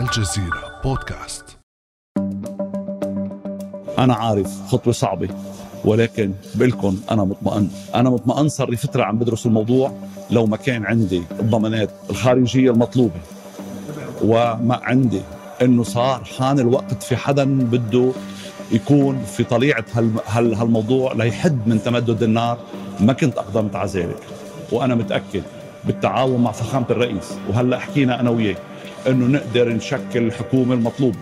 الجزيرة بودكاست. أنا عارف خطوة صعبة ولكن بقلكم أنا مطمئن. أنا مطمئن صار لي فترة عم بدرس الموضوع لو ما كان عندي الضمانات الخارجية المطلوبة. وما عندي إنه صار حان الوقت في حدا بده يكون في طليعة هال هالموضوع ليحد من تمدد النار. ما كنت اقدمت على ذلك وأنا متأكد بالتعاون مع فخامة الرئيس. وهلأ حكينا أنا وياه. أنه نقدر نشكل الحكومة المطلوبة.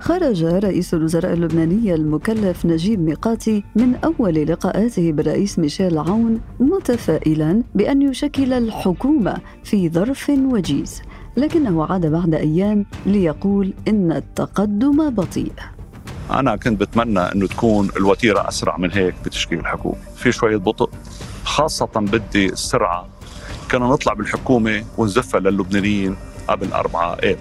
خرج رئيس الوزراء اللبناني المكلف نجيب ميقاتي من أول لقاءاته بالرئيس ميشيل عون متفائلا بأن يشكل الحكومة في ظرف وجيز لكنه عاد بعد أيام ليقول إن التقدم بطيء. أنا كنت بتمنى إنه تكون الوتيرة أسرع من هيك بتشكيل الحكومة. في شوية بطء خاصة بدي السرعة. كنا نطلع بالحكومة ونزفها للبنانيين قبل أربعة آب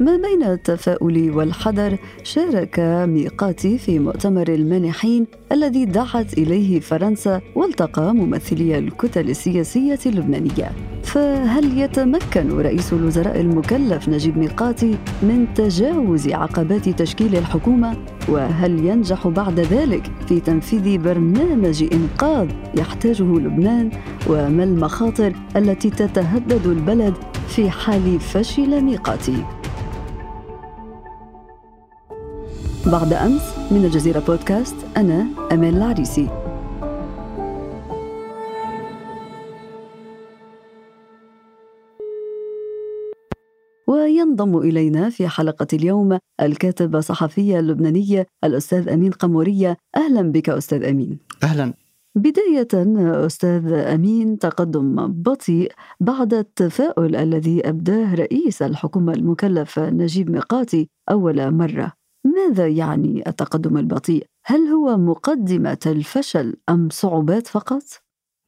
ما بين التفاؤل والحذر شارك ميقاتي في مؤتمر المانحين الذي دعت إليه فرنسا والتقى ممثلي الكتل السياسية اللبنانية. فهل يتمكن رئيس الوزراء المكلف نجيب ميقاتي من تجاوز عقبات تشكيل الحكومة؟ وهل ينجح بعد ذلك في تنفيذ برنامج إنقاذ يحتاجه لبنان؟ وما المخاطر التي تتهدد البلد في حال فشل ميقاتي. بعد أمس من الجزيرة بودكاست أنا أمان العريسي. وينضم إلينا في حلقة اليوم الكاتب الصحفي اللبناني الأستاذ أمين قمورية. أهلا بك أستاذ أمين. أهلا. بداية أستاذ أمين تقدم بطيء بعد التفاؤل الذي أبداه رئيس الحكومة المكلف نجيب ميقاتي أول مرة ماذا يعني التقدم البطيء؟ هل هو مقدمة الفشل أم صعوبات فقط؟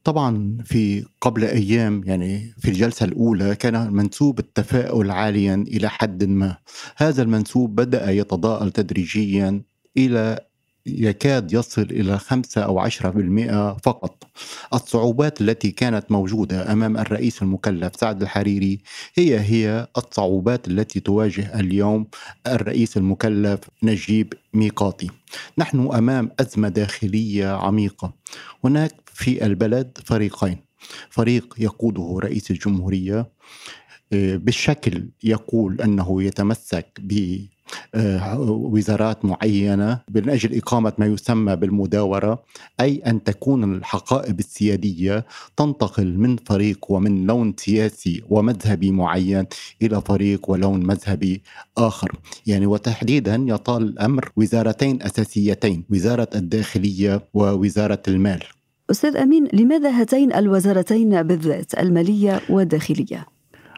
طبعا في قبل أيام يعني في الجلسة الأولى كان منسوب التفاؤل عاليا إلى حد ما هذا المنسوب بدأ يتضاءل تدريجيا إلى يكاد يصل إلى 5 أو 10% فقط. الصعوبات التي كانت موجودة أمام الرئيس المكلف سعد الحريري هي هي الصعوبات التي تواجه اليوم الرئيس المكلف نجيب ميقاتي. نحن أمام أزمة داخلية عميقة. هناك في البلد فريقين. فريق يقوده رئيس الجمهورية آه، بالشكل يقول أنه يتمسك ب وزارات معينة من أجل إقامة ما يسمى بالمداورة أي أن تكون الحقائب السيادية تنتقل من فريق ومن لون سياسي ومذهبي معين إلى فريق ولون مذهبي آخر، يعني وتحديدا يطال الأمر وزارتين أساسيتين، وزارة الداخلية ووزارة المال. أستاذ أمين لماذا هاتين الوزارتين بالذات المالية والداخلية؟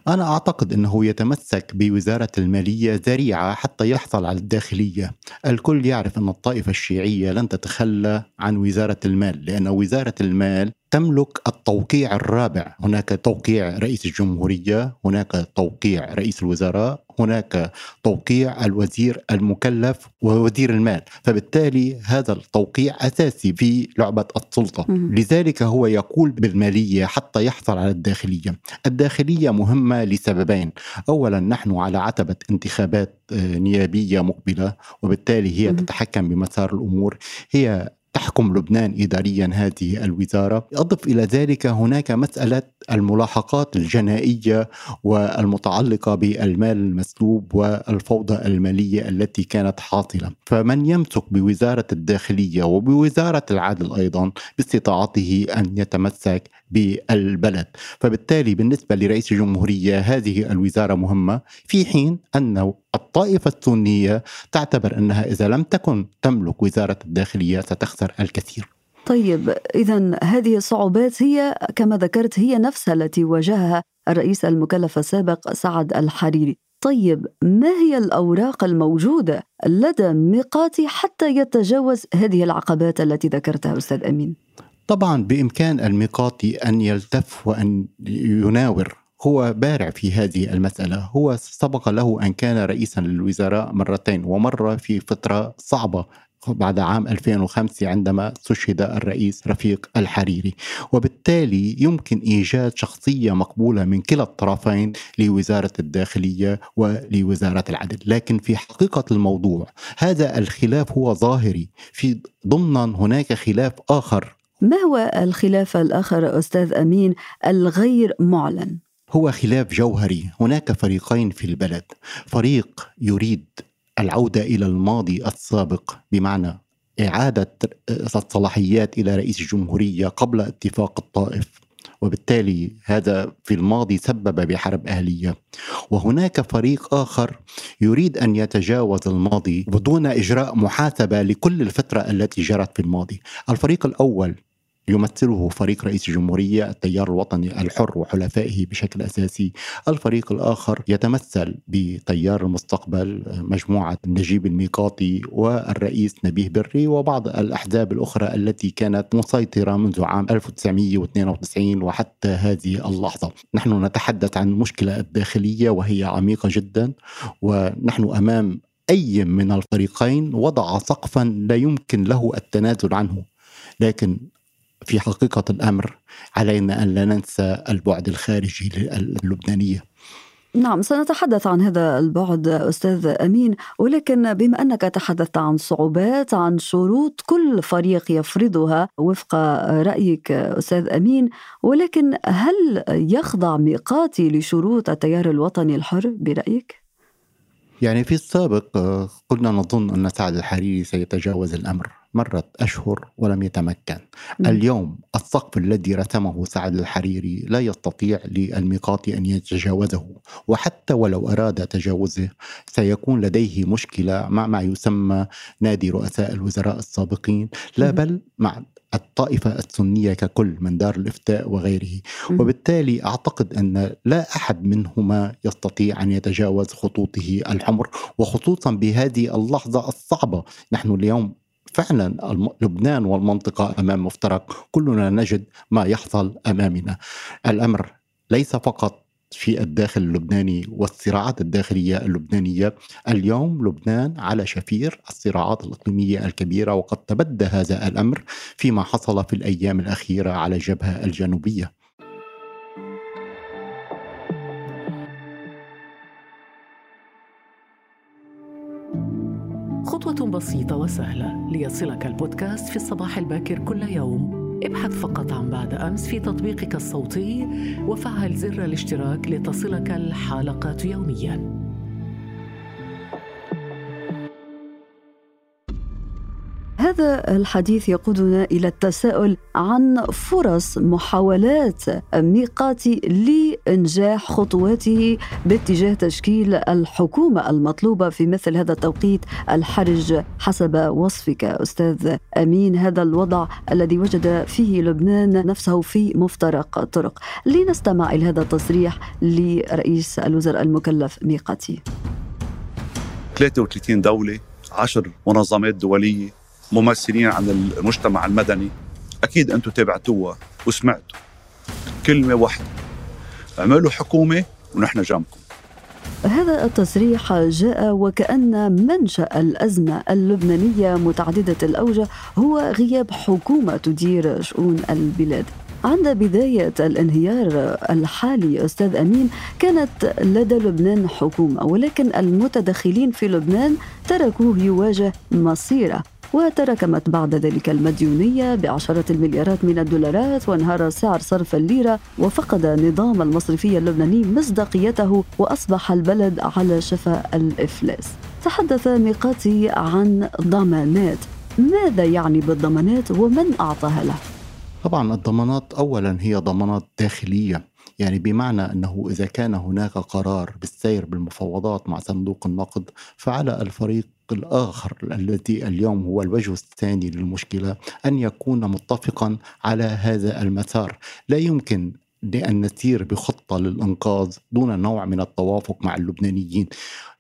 أنا أعتقد أنه يتمسك بوزارة المالية ذريعة حتى يحصل على الداخلية. الكل يعرف أن الطائفة الشيعية لن تتخلى عن وزارة المال لأن وزارة المال تملك التوقيع الرابع. هناك توقيع رئيس الجمهورية هناك توقيع رئيس الوزراء هناك توقيع الوزير المكلف ووزير المال. فبالتالي هذا التوقيع أساسي في لعبة السلطة. لذلك هو يقول بالمالية حتى يحصل على الداخلية. الداخلية مهمة لسببين. أولا نحن على عتبة انتخابات آه، نيابية مقبلة وبالتالي هي تتحكم بمسار الأمور. هي تحكم لبنان إداريا هذه الوزارة. أضف إلى ذلك هناك مسألة الملاحقات الجنائية والمتعلقة بالمال المسلوب والفوضى المالية التي كانت حاصلة. فمن يمسك بوزارة الداخلية وبوزارة العدل أيضا باستطاعته أن يتمسك بالبلد. فبالتالي بالنسبة لرئيس الجمهورية هذه الوزارة مهمة في حين أن الطائفة السنية تعتبر أنها إذا لم تكن تملك وزارة الداخلية ستخسر الكثير. طيب إذا هذه الصعوبات هي كما ذكرت هي نفسها التي واجهها الرئيس المكلف السابق سعد الحريري. طيب ما هي الأوراق الموجودة لدى ميقاتي حتى يتجاوز هذه العقبات التي ذكرتها أستاذ أمين؟ طبعا بإمكان الميقاتي أن يلتف وأن يناور. هو بارع في هذه المسألة. هو سبق له أن كان رئيسا للوزراء مرتين ومرة في فترة صعبة بعد عام 2005 عندما استشهد الرئيس رفيق الحريري. وبالتالي يمكن إيجاد شخصية مقبولة من كلا الطرفين لوزارة الداخلية ولوزارة العدل. لكن في حقيقة الموضوع هذا الخلاف هو ظاهري. في ضمنا هناك خلاف آخر ما هو الخلاف الآخر أستاذ أمين الغير معلن؟ هو خلاف جوهري. هناك فريقين في البلد. فريق يريد العودة إلى الماضي السابق بمعنى إعادة الصلاحيات إلى رئيس الجمهورية قبل اتفاق الطائف. وبالتالي هذا في الماضي سبب بحرب أهلية. وهناك فريق آخر يريد أن يتجاوز الماضي بدون إجراء محاسبة لكل الفترة التي جرت في الماضي. الفريق الأول يمثله فريق رئيس الجمهورية التيار الوطني الحر وحلفائه بشكل أساسي. الفريق الآخر يتمثل بتيار المستقبل مجموعة نجيب الميقاطي والرئيس نبيه بري وبعض الأحزاب الأخرى التي كانت مسيطرة منذ عام 1992 وحتى هذه اللحظة. نحن نتحدث عن المشكلة الداخلية وهي عميقة جدا ونحن أمام أي من الفريقين وضع سقفا لا يمكن له التنازل عنه. لكن في حقيقة الأمر علينا أن لا ننسى البعد الخارجي اللبنانية نعم سنتحدث عن هذا البعد أستاذ أمين ولكن بما أنك تحدثت عن صعوبات عن شروط كل فريق يفرضها وفق رأيك أستاذ أمين ولكن هل يخضع ميقاتي لشروط التيار الوطني الحر برأيك؟ يعني في السابق قلنا نظن أن سعد الحريري سيتجاوز الأمر مرت أشهر ولم يتمكن. م. اليوم السقف الذي رسمه سعد الحريري لا يستطيع للميقات أن يتجاوزه وحتى ولو أراد تجاوزه سيكون لديه مشكلة مع ما يسمى نادي رؤساء الوزراء السابقين. لا بل مع الطائفة السنية ككل من دار الإفتاء وغيره. وبالتالي أعتقد أن لا أحد منهما يستطيع أن يتجاوز خطوطه الحمر وخصوصا بهذه اللحظة الصعبة. نحن اليوم فعلا لبنان والمنطقة أمام مفترق. كلنا نجد ما يحصل أمامنا. الأمر ليس فقط في الداخل اللبناني والصراعات الداخلية اللبنانية. اليوم لبنان على شفير الصراعات الإقليمية الكبيرة وقد تبدى هذا الأمر فيما حصل في الأيام الأخيرة على الجبهة الجنوبية. خطوة بسيطة وسهلة ليصلك البودكاست في الصباح الباكر كل يوم. ابحث فقط عن بعد أمس في تطبيقك الصوتي وفعل زر الاشتراك لتصلك الحلقات يومياً. هذا الحديث يقودنا إلى التساؤل عن فرص محاولات ميقاتي لإنجاح خطواته باتجاه تشكيل الحكومة المطلوبة في مثل هذا التوقيت الحرج حسب وصفك. أستاذ أمين هذا الوضع الذي وجد فيه لبنان نفسه في مفترق طرق. لنستمع إلى هذا التصريح لرئيس الوزراء المكلف ميقاتي. 33 دولة 10 منظمات دولية ممثلين عن المجتمع المدني. أكيد أنتم تابعتوها وسمعتوا كلمة واحدة. اعملوا حكومة ونحن جنبكم هذا التصريح جاء وكأن منشأ الأزمة اللبنانية متعددة الأوجه هو غياب حكومة تدير شؤون البلاد. عند بداية الانهيار الحالي أستاذ أمين كانت لدى لبنان حكومة ولكن المتدخلين في لبنان تركوه يواجه مصيرة. وتراكمت بعد ذلك المديونية بعشرات المليارات من الدولارات وانهار سعر صرف الليرة وفقد نظام المصرفية اللبناني مصداقيته وأصبح البلد على شفا الإفلاس تحدث ميقاتي عن ضمانات ماذا يعني بالضمانات ومن أعطاها له؟ طبعا الضمانات أولا هي ضمانات داخلية يعني بمعنى أنه إذا كان هناك قرار بالسير بالمفاوضات مع صندوق النقد فعلى الفريق الآخر الذي اليوم هو الوجه الثاني للمشكلة أن يكون متفقا على هذا المسار. لا يمكن لأن نسير بخطة للإنقاذ دون نوع من التوافق مع اللبنانيين.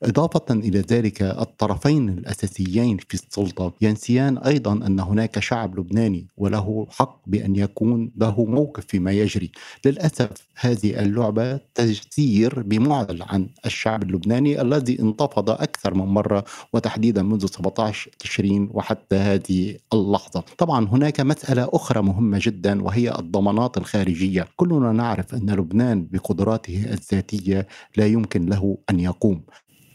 إضافة إلى ذلك الطرفين الأساسيين في السلطة ينسيان أيضا أن هناك شعب لبناني وله حق بأن يكون له موقف فيما يجري. للأسف هذه اللعبة تسير بمعدل عن الشعب اللبناني الذي انتفض أكثر من مرة وتحديدا منذ 17 تشرين وحتى هذه اللحظة. طبعا هناك مسألة أخرى مهمة جدا وهي الضمانات الخارجية. كلنا نعرف أن لبنان بقدراته الذاتية لا يمكن له أن يقوم.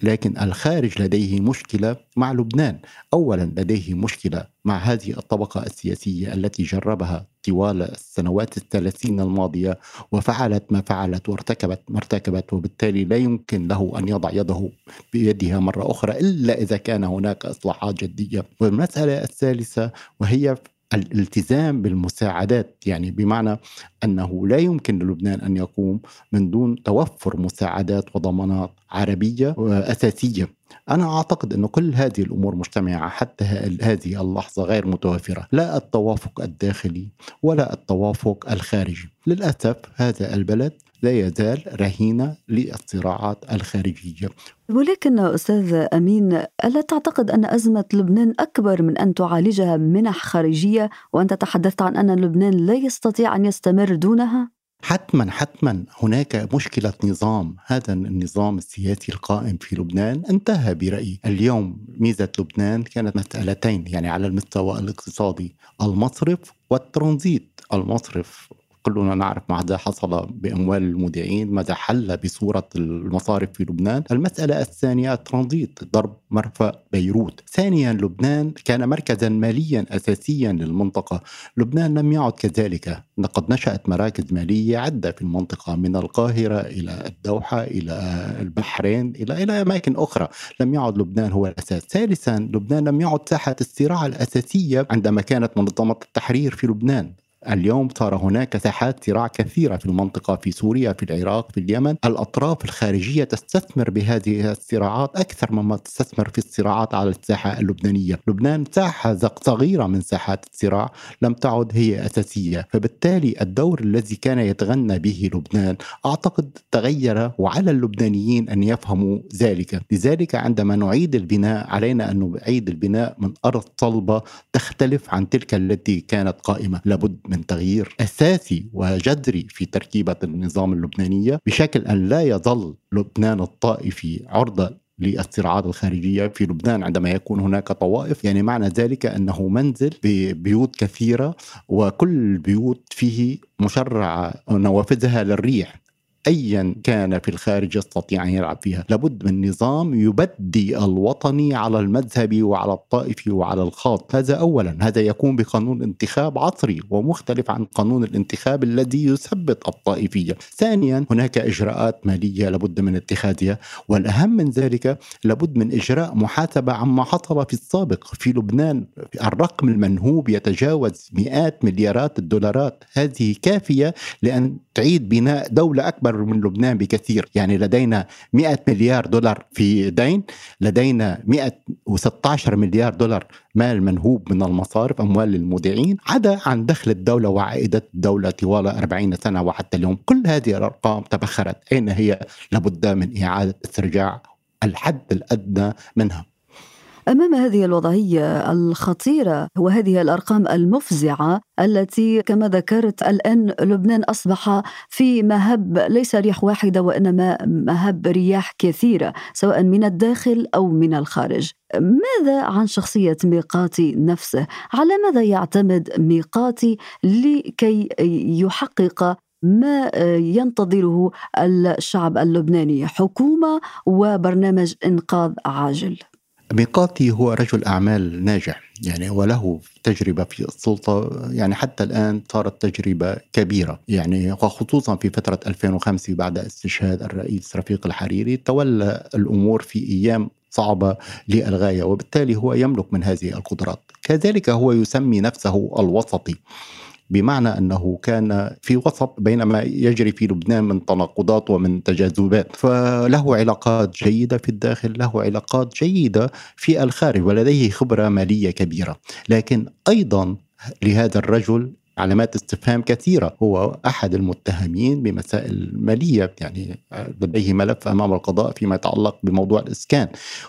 لكن الخارج لديه مشكلة مع لبنان. اولا لديه مشكلة مع هذه الطبقة السياسية التي جربها طوال السنوات الثلاثين الماضية وفعلت ما فعلت وارتكبت ما ارتكبت وبالتالي لا يمكن له أن يضع يده بيدها مرة أخرى إلا إذا كان هناك إصلاحات جدية. والمسألة الثالثة وهي الالتزام بالمساعدات يعني بمعنى أنه لا يمكن للبنان أن يقوم من دون توفر مساعدات وضمانات عربية اساسيه أنا أعتقد أن كل هذه الأمور مجتمعة حتى هذه اللحظة غير متوافرة لا التوافق الداخلي ولا التوافق الخارجي. للأسف هذا البلد لا يزال رهينة للصراعات الخارجية. ولكن أستاذ أمين ألا تعتقد أن أزمة لبنان أكبر من أن تعالجها منح خارجية وأنت تحدثت عن أن لبنان لا يستطيع أن يستمر دونها؟ حتما حتما هناك مشكلة نظام. هذا النظام السياسي القائم في لبنان انتهى برأيي. اليوم ميزة لبنان كانت مسألتين يعني على المستوى الاقتصادي المصرف والترانزيت. المصرف كلنا نعرف ماذا حصل بأموال المودعين ماذا حل بصورة المصارف في لبنان. المسألة الثانية الترانزيت ضرب مرفأ بيروت. ثانيا لبنان كان مركزا ماليا أساسيا للمنطقة. لبنان لم يعد كذلك. لقد نشأت مراكز مالية عدة في المنطقة من القاهرة إلى الدوحة إلى البحرين إلى إلى أماكن أخرى لم يعد لبنان هو الأساس. ثالثا لبنان لم يعد ساحة الصراع الأساسية عندما كانت منظمة التحرير في لبنان. اليوم صار هناك ساحات صراع كثيرة في المنطقة في سوريا في العراق في اليمن. الأطراف الخارجية تستثمر بهذه الصراعات أكثر مما تستثمر في الصراعات على الساحة اللبنانية. لبنان ساحة صغيرة من ساحات الصراع لم تعد هي أساسية. فبالتالي الدور الذي كان يتغنى به لبنان أعتقد تغير وعلى اللبنانيين أن يفهموا ذلك. لذلك عندما نعيد البناء علينا أن نعيد البناء من أرض صلبة تختلف عن تلك التي كانت قائمة. لابد من تغيير أساسي وجذري في تركيبة النظام اللبنانية بشكل أن لا يظل لبنان الطائفي عرضة للصراعات الخارجية في لبنان عندما يكون هناك طوائف. يعني معنى ذلك أنه منزل ببيوت كثيرة وكل البيوت فيه مشرعة نوافذها للريح. ايا كان في الخارج يستطيع أن يلعب فيها، لابد من نظام يبدي الوطني على المذهبي وعلى الطائفي وعلى الخاص، هذا اولا، هذا يكون بقانون انتخاب عصري ومختلف عن قانون الانتخاب الذي يثبت الطائفية. ثانيا هناك إجراءات مالية لابد من اتخاذها، والأهم من ذلك لابد من إجراء محاسبة عما حصل في السابق، في لبنان الرقم المنهوب يتجاوز مئات مليارات الدولارات، هذه كافية لأن تعيد بناء دولة أكبر أكبر من لبنان بكثير. يعني لدينا 100 مليار دولار في دين لدينا 116 مليار دولار مال منهوب من المصارف أموال المودعين عدا عن دخل الدولة وعائدة الدولة طوال 40 سنة وحتى اليوم. كل هذه الأرقام تبخرت. أين هي؟ لابد من إعادة استرجاع الحد الأدنى منها. أمام هذه الوضعية الخطيرة وهذه الأرقام المفزعة التي كما ذكرت الآن لبنان أصبح في مهب ليس رياح واحدة وإنما مهب رياح كثيرة سواء من الداخل أو من الخارج. ماذا عن شخصية ميقاتي نفسه؟ على ماذا يعتمد ميقاتي لكي يحقق ما ينتظره الشعب اللبناني حكومة وبرنامج إنقاذ عاجل ميقاتي هو رجل أعمال ناجح. يعني وله تجربة في السلطة. يعني حتى الآن صارت تجربة كبيرة. يعني وخصوصا في فترة 2005 بعد استشهاد الرئيس رفيق الحريري تولى الأمور في أيام صعبة للغاية وبالتالي هو يملك من هذه القدرات. كذلك هو يسمي نفسه الوسطي. بمعنى أنه كان في وسط بين ما يجري في لبنان من تناقضات ومن تجاذبات. فله علاقات جيدة في الداخل له علاقات جيدة في الخارج ولديه خبرة مالية كبيرة. لكن أيضا لهذا الرجل علامات استفهام كثيرة. هو أحد المتهمين بمسائل مالية يعني لديه ملف أمام القضاء فيما يتعلق بموضوع الإسكان.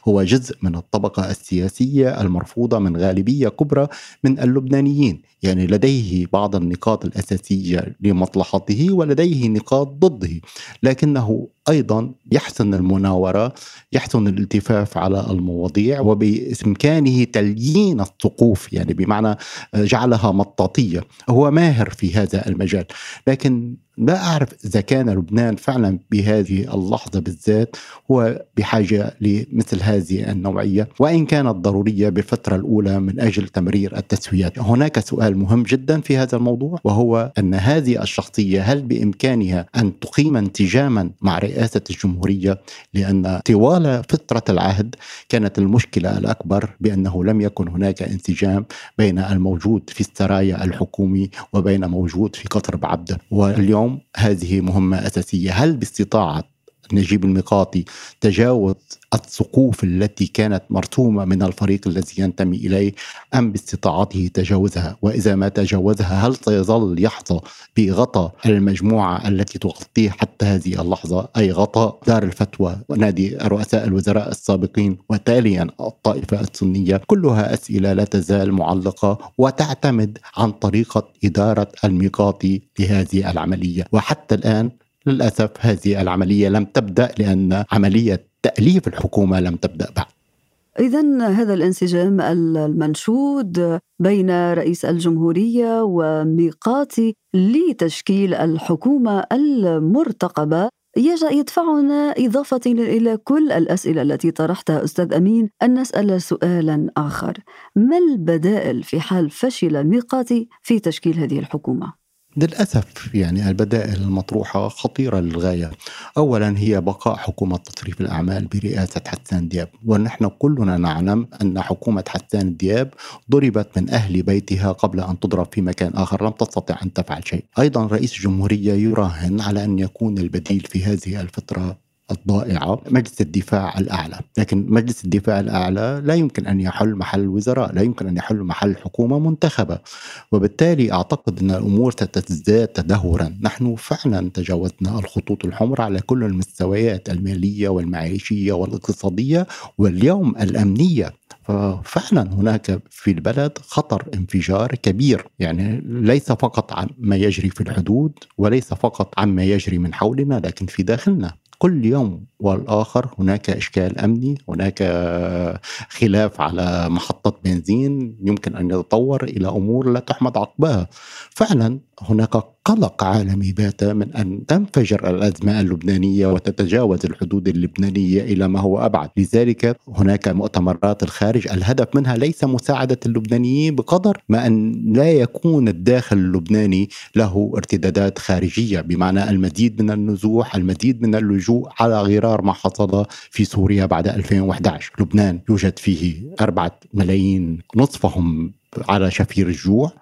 هو جزء من الطبقة السياسية المرفوضة من غالبية كبرى من اللبنانيين. يعني لديه بعض النقاط الأساسية لمصلحته ولديه نقاط ضده. لكنه أيضا يحسن المناورة يحسن الالتفاف على المواضيع وبإمكانه تليين الثقوف يعني بمعنى جعلها مطاطية هو ماهر في هذا المجال. لكن لا أعرف إذا كان لبنان فعلا بهذه اللحظة بالذات هو بحاجة لمثل هذه النوعية وإن كانت ضرورية بالفترة الأولى من أجل تمرير التسويات. هناك سؤال مهم جدا في هذا الموضوع وهو أن هذه الشخصية هل بإمكانها أن تقيم انسجاما مع رئاسة الجمهورية؟ لأن طوال فترة العهد كانت المشكلة الأكبر بأنه لم يكن هناك انسجام بين الموجود في السرايا الحكومي وبين موجود في قطر بعبده واليوم اليوم هذه مهمة أساسية. هل باستطاعة نجيب الميقاتي تجاوز الثقوف التي كانت مرسومة من الفريق الذي ينتمي إليه أم باستطاعته تجاوزها؟ وإذا ما تجاوزها هل سيظل يحظى بغطاء المجموعة التي تغطيه حتى هذه اللحظة؟ أي غطاء؟ دار الفتوى ونادي رؤساء الوزراء السابقين وتاليا الطائفة السنية. كلها أسئلة لا تزال معلقة وتعتمد عن طريقة إدارة الميقاتي لهذه العملية. وحتى الآن للأسف هذه العملية لم تبدأ لأن عملية تأليف الحكومة لم تبدأ بعد إذا هذا الانسجام المنشود بين رئيس الجمهورية وميقاتي لتشكيل الحكومة المرتقبة يدفعنا إضافة إلى كل الأسئلة التي طرحتها أستاذ أمين أن نسأل سؤالا آخر ما البدائل في حال فشل ميقاتي في تشكيل هذه الحكومة؟ للأسف يعني البدائل المطروحة خطيرة للغاية. أولا هي بقاء حكومة تصريف الأعمال برئاسة حسان دياب ونحن كلنا نعلم أن حكومة حسان دياب ضربت من أهل بيتها قبل أن تضرب في مكان آخر لم تستطع أن تفعل شيء. أيضا رئيس الجمهورية يراهن على أن يكون البديل في هذه الفترة الضائعة مجلس الدفاع الأعلى. لكن مجلس الدفاع الأعلى لا يمكن أن يحل محل وزراء لا يمكن أن يحل محل حكومة منتخبة. وبالتالي أعتقد أن الأمور ستزداد تدهورا. نحن فعلا تجاوزنا الخطوط الحمر على كل المستويات المالية والمعيشية والاقتصادية واليوم الأمنية. ففعلا هناك في البلد خطر انفجار كبير. يعني ليس فقط عن ما يجري في الحدود وليس فقط عما يجري من حولنا لكن في داخلنا. كل يوم والآخر هناك إشكال أمني هناك خلاف على محطة بنزين يمكن أن يتطور إلى أمور لا تحمد عقباها فعلا هناك قلق عالمي بات من أن تنفجر الأزمة اللبنانية وتتجاوز الحدود اللبنانية إلى ما هو أبعد، لذلك هناك مؤتمرات الخارج الهدف منها ليس مساعدة اللبنانيين بقدر ما أن لا يكون الداخل اللبناني له ارتدادات خارجية بمعنى المزيد من النزوح، المزيد من اللجوء على غرار ما حصل في سوريا بعد 2011 لبنان يوجد فيه أربعة ملايين نصفهم على شفير الجوع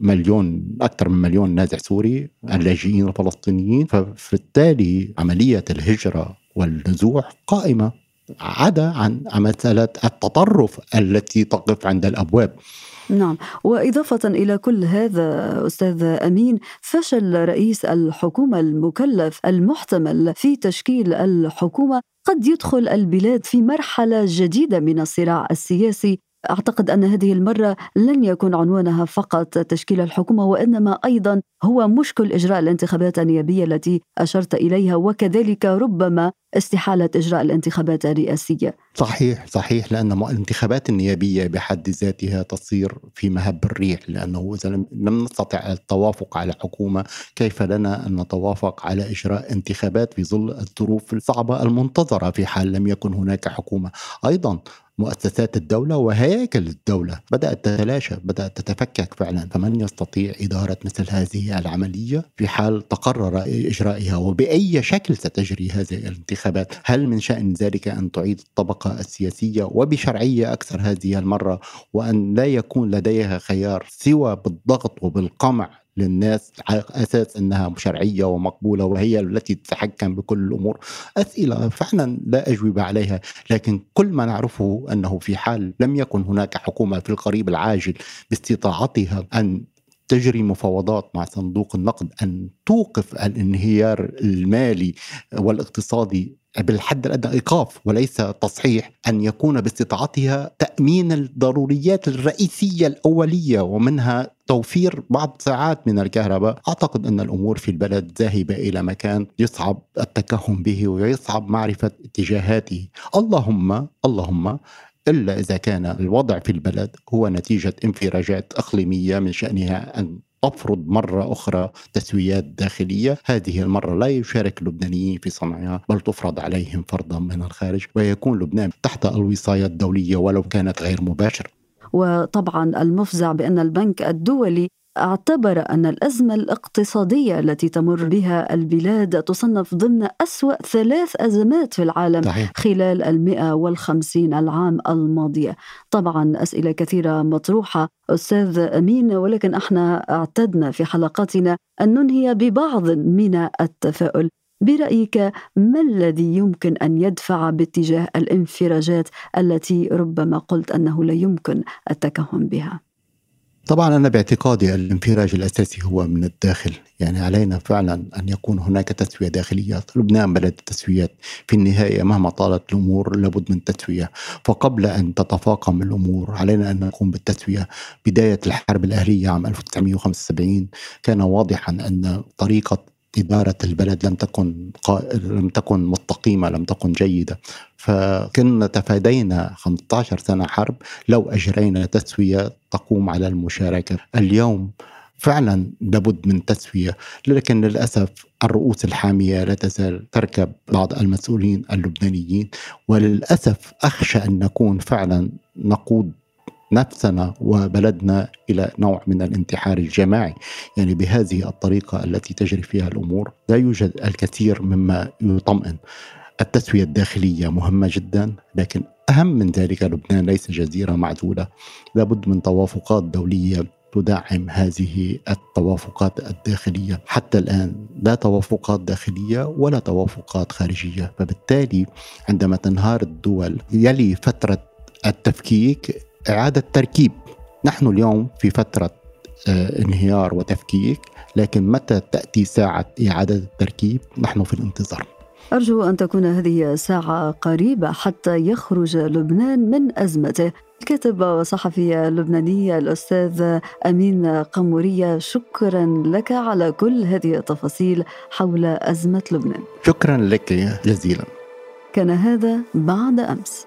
مليون أكثر من مليون نازح سوري اللاجئين الفلسطينيين. فبالتالي عملية الهجرة والنزوح قائمة عدا عن مسألة التطرف التي تقف عند الأبواب. نعم. وإضافة إلى كل هذا أستاذ أمين فشل رئيس الحكومة المكلف المحتمل في تشكيل الحكومة قد يدخل البلاد في مرحلة جديدة من الصراع السياسي أعتقد أن هذه المرة لن يكون عنوانها فقط تشكيل الحكومة وإنما أيضا هو مشكل إجراء الانتخابات النيابية التي أشرت إليها وكذلك ربما استحالة إجراء الانتخابات الرئاسية. صحيح صحيح لأن الانتخابات النيابية بحد ذاتها تصير في مهب الريح لأنه إذا لم نستطع التوافق على حكومة كيف لنا أن نتوافق على إجراء انتخابات في ظل الظروف الصعبة المنتظرة في حال لم يكن هناك حكومة. أيضا مؤسسات الدولة وهياكل الدولة. بدأت تتلاشى بدأت تتفكك فعلا. فمن يستطيع إدارة مثل هذه العملية؟ في حال تقرر إجرائها وبأي شكل ستجري هذه الانتخابات؟ هل من شأن ذلك أن تعيد الطبقة السياسية وبشرعية أكثر هذه المرة؟ وأن لا يكون لديها خيار سوى بالضغط وبالقمع للناس على أساس إنها شرعية ومقبولة وهي التي تتحكم بكل الأمور. أسئلة فعلا لا اجوبه عليها لكن كل ما نعرفه أنه في حال لم يكن هناك حكومة في القريب العاجل باستطاعتها أن تجري مفاوضات مع صندوق النقد أن توقف الانهيار المالي والاقتصادي بالحد الأدنى إيقاف وليس تصحيح أن يكون باستطاعتها تأمين الضروريات الرئيسية الأولية ومنها توفير بعض ساعات من الكهرباء. أعتقد أن الأمور في البلد ذاهبة إلى مكان يصعب التكهن به ويصعب معرفة اتجاهاته. اللهم اللهم إلا إذا كان الوضع في البلد هو نتيجة انفراجات إقليمية من شأنها أن تفرض مرة أخرى تسويات داخلية. هذه المرة لا يشارك اللبنانيين في صنعها بل تفرض عليهم فرضا من الخارج ويكون لبنان تحت الوصاية الدولية ولو كانت غير مباشرة. وطبعا المفزع بأن البنك الدولي اعتبر أن الأزمة الاقتصادية التي تمر بها البلاد تصنف ضمن أسوأ ثلاث أزمات في العالم صحيح. خلال المئة والخمسين العام الماضية طبعا أسئلة كثيرة مطروحة أستاذ أمين ولكن إحنا اعتدنا في حلقاتنا أن ننهي ببعض من التفاؤل برأيك ما الذي يمكن أن يدفع باتجاه الانفراجات التي ربما قلت أنه لا يمكن التكهن بها؟ طبعا أنا باعتقادي الانفراج الأساسي هو من الداخل. يعني علينا فعلا أن يكون هناك تسوية داخلية. لبنان بلد التسويات في النهاية مهما طالت الأمور لابد من تسوية. فقبل أن تتفاقم الأمور علينا أن نقوم بالتسوية. بداية الحرب الأهلية عام 1975 كان واضحا أن طريقة إدارة البلد لم تكن قا... لم تكن مستقيمة لم تكن جيدة. فكنا تفادينا 15 سنة حرب لو أجرينا تسوية تقوم على المشاركة. اليوم فعلا لابد من تسوية لكن للأسف الرؤوس الحامية لا تزال تركب بعض المسؤولين اللبنانيين. وللأسف أخشى أن نكون فعلا نقود نفسنا وبلدنا إلى نوع من الانتحار الجماعي، يعني بهذه الطريقة التي تجري فيها الأمور لا يوجد الكثير مما يطمئن. التسوية الداخلية مهمة جدا لكن أهم من ذلك لبنان ليس جزيرة معزولة، لابد من توافقات دولية تدعم هذه التوافقات الداخلية، حتى الآن لا توافقات داخلية ولا توافقات خارجية، فبالتالي عندما تنهار الدول يلي فترة التفكيك إعادة تركيب. نحن اليوم في فترة آه، انهيار وتفكيك لكن متى تأتي ساعة إعادة التركيب؟ نحن في الانتظار. أرجو أن تكون هذه ساعة قريبة حتى يخرج لبنان من أزمته. الكاتب والصحفي اللبناني الأستاذ أمين قمورية شكرا لك على كل هذه التفاصيل حول أزمة لبنان. شكرا لك جزيلا. كان هذا بعد أمس.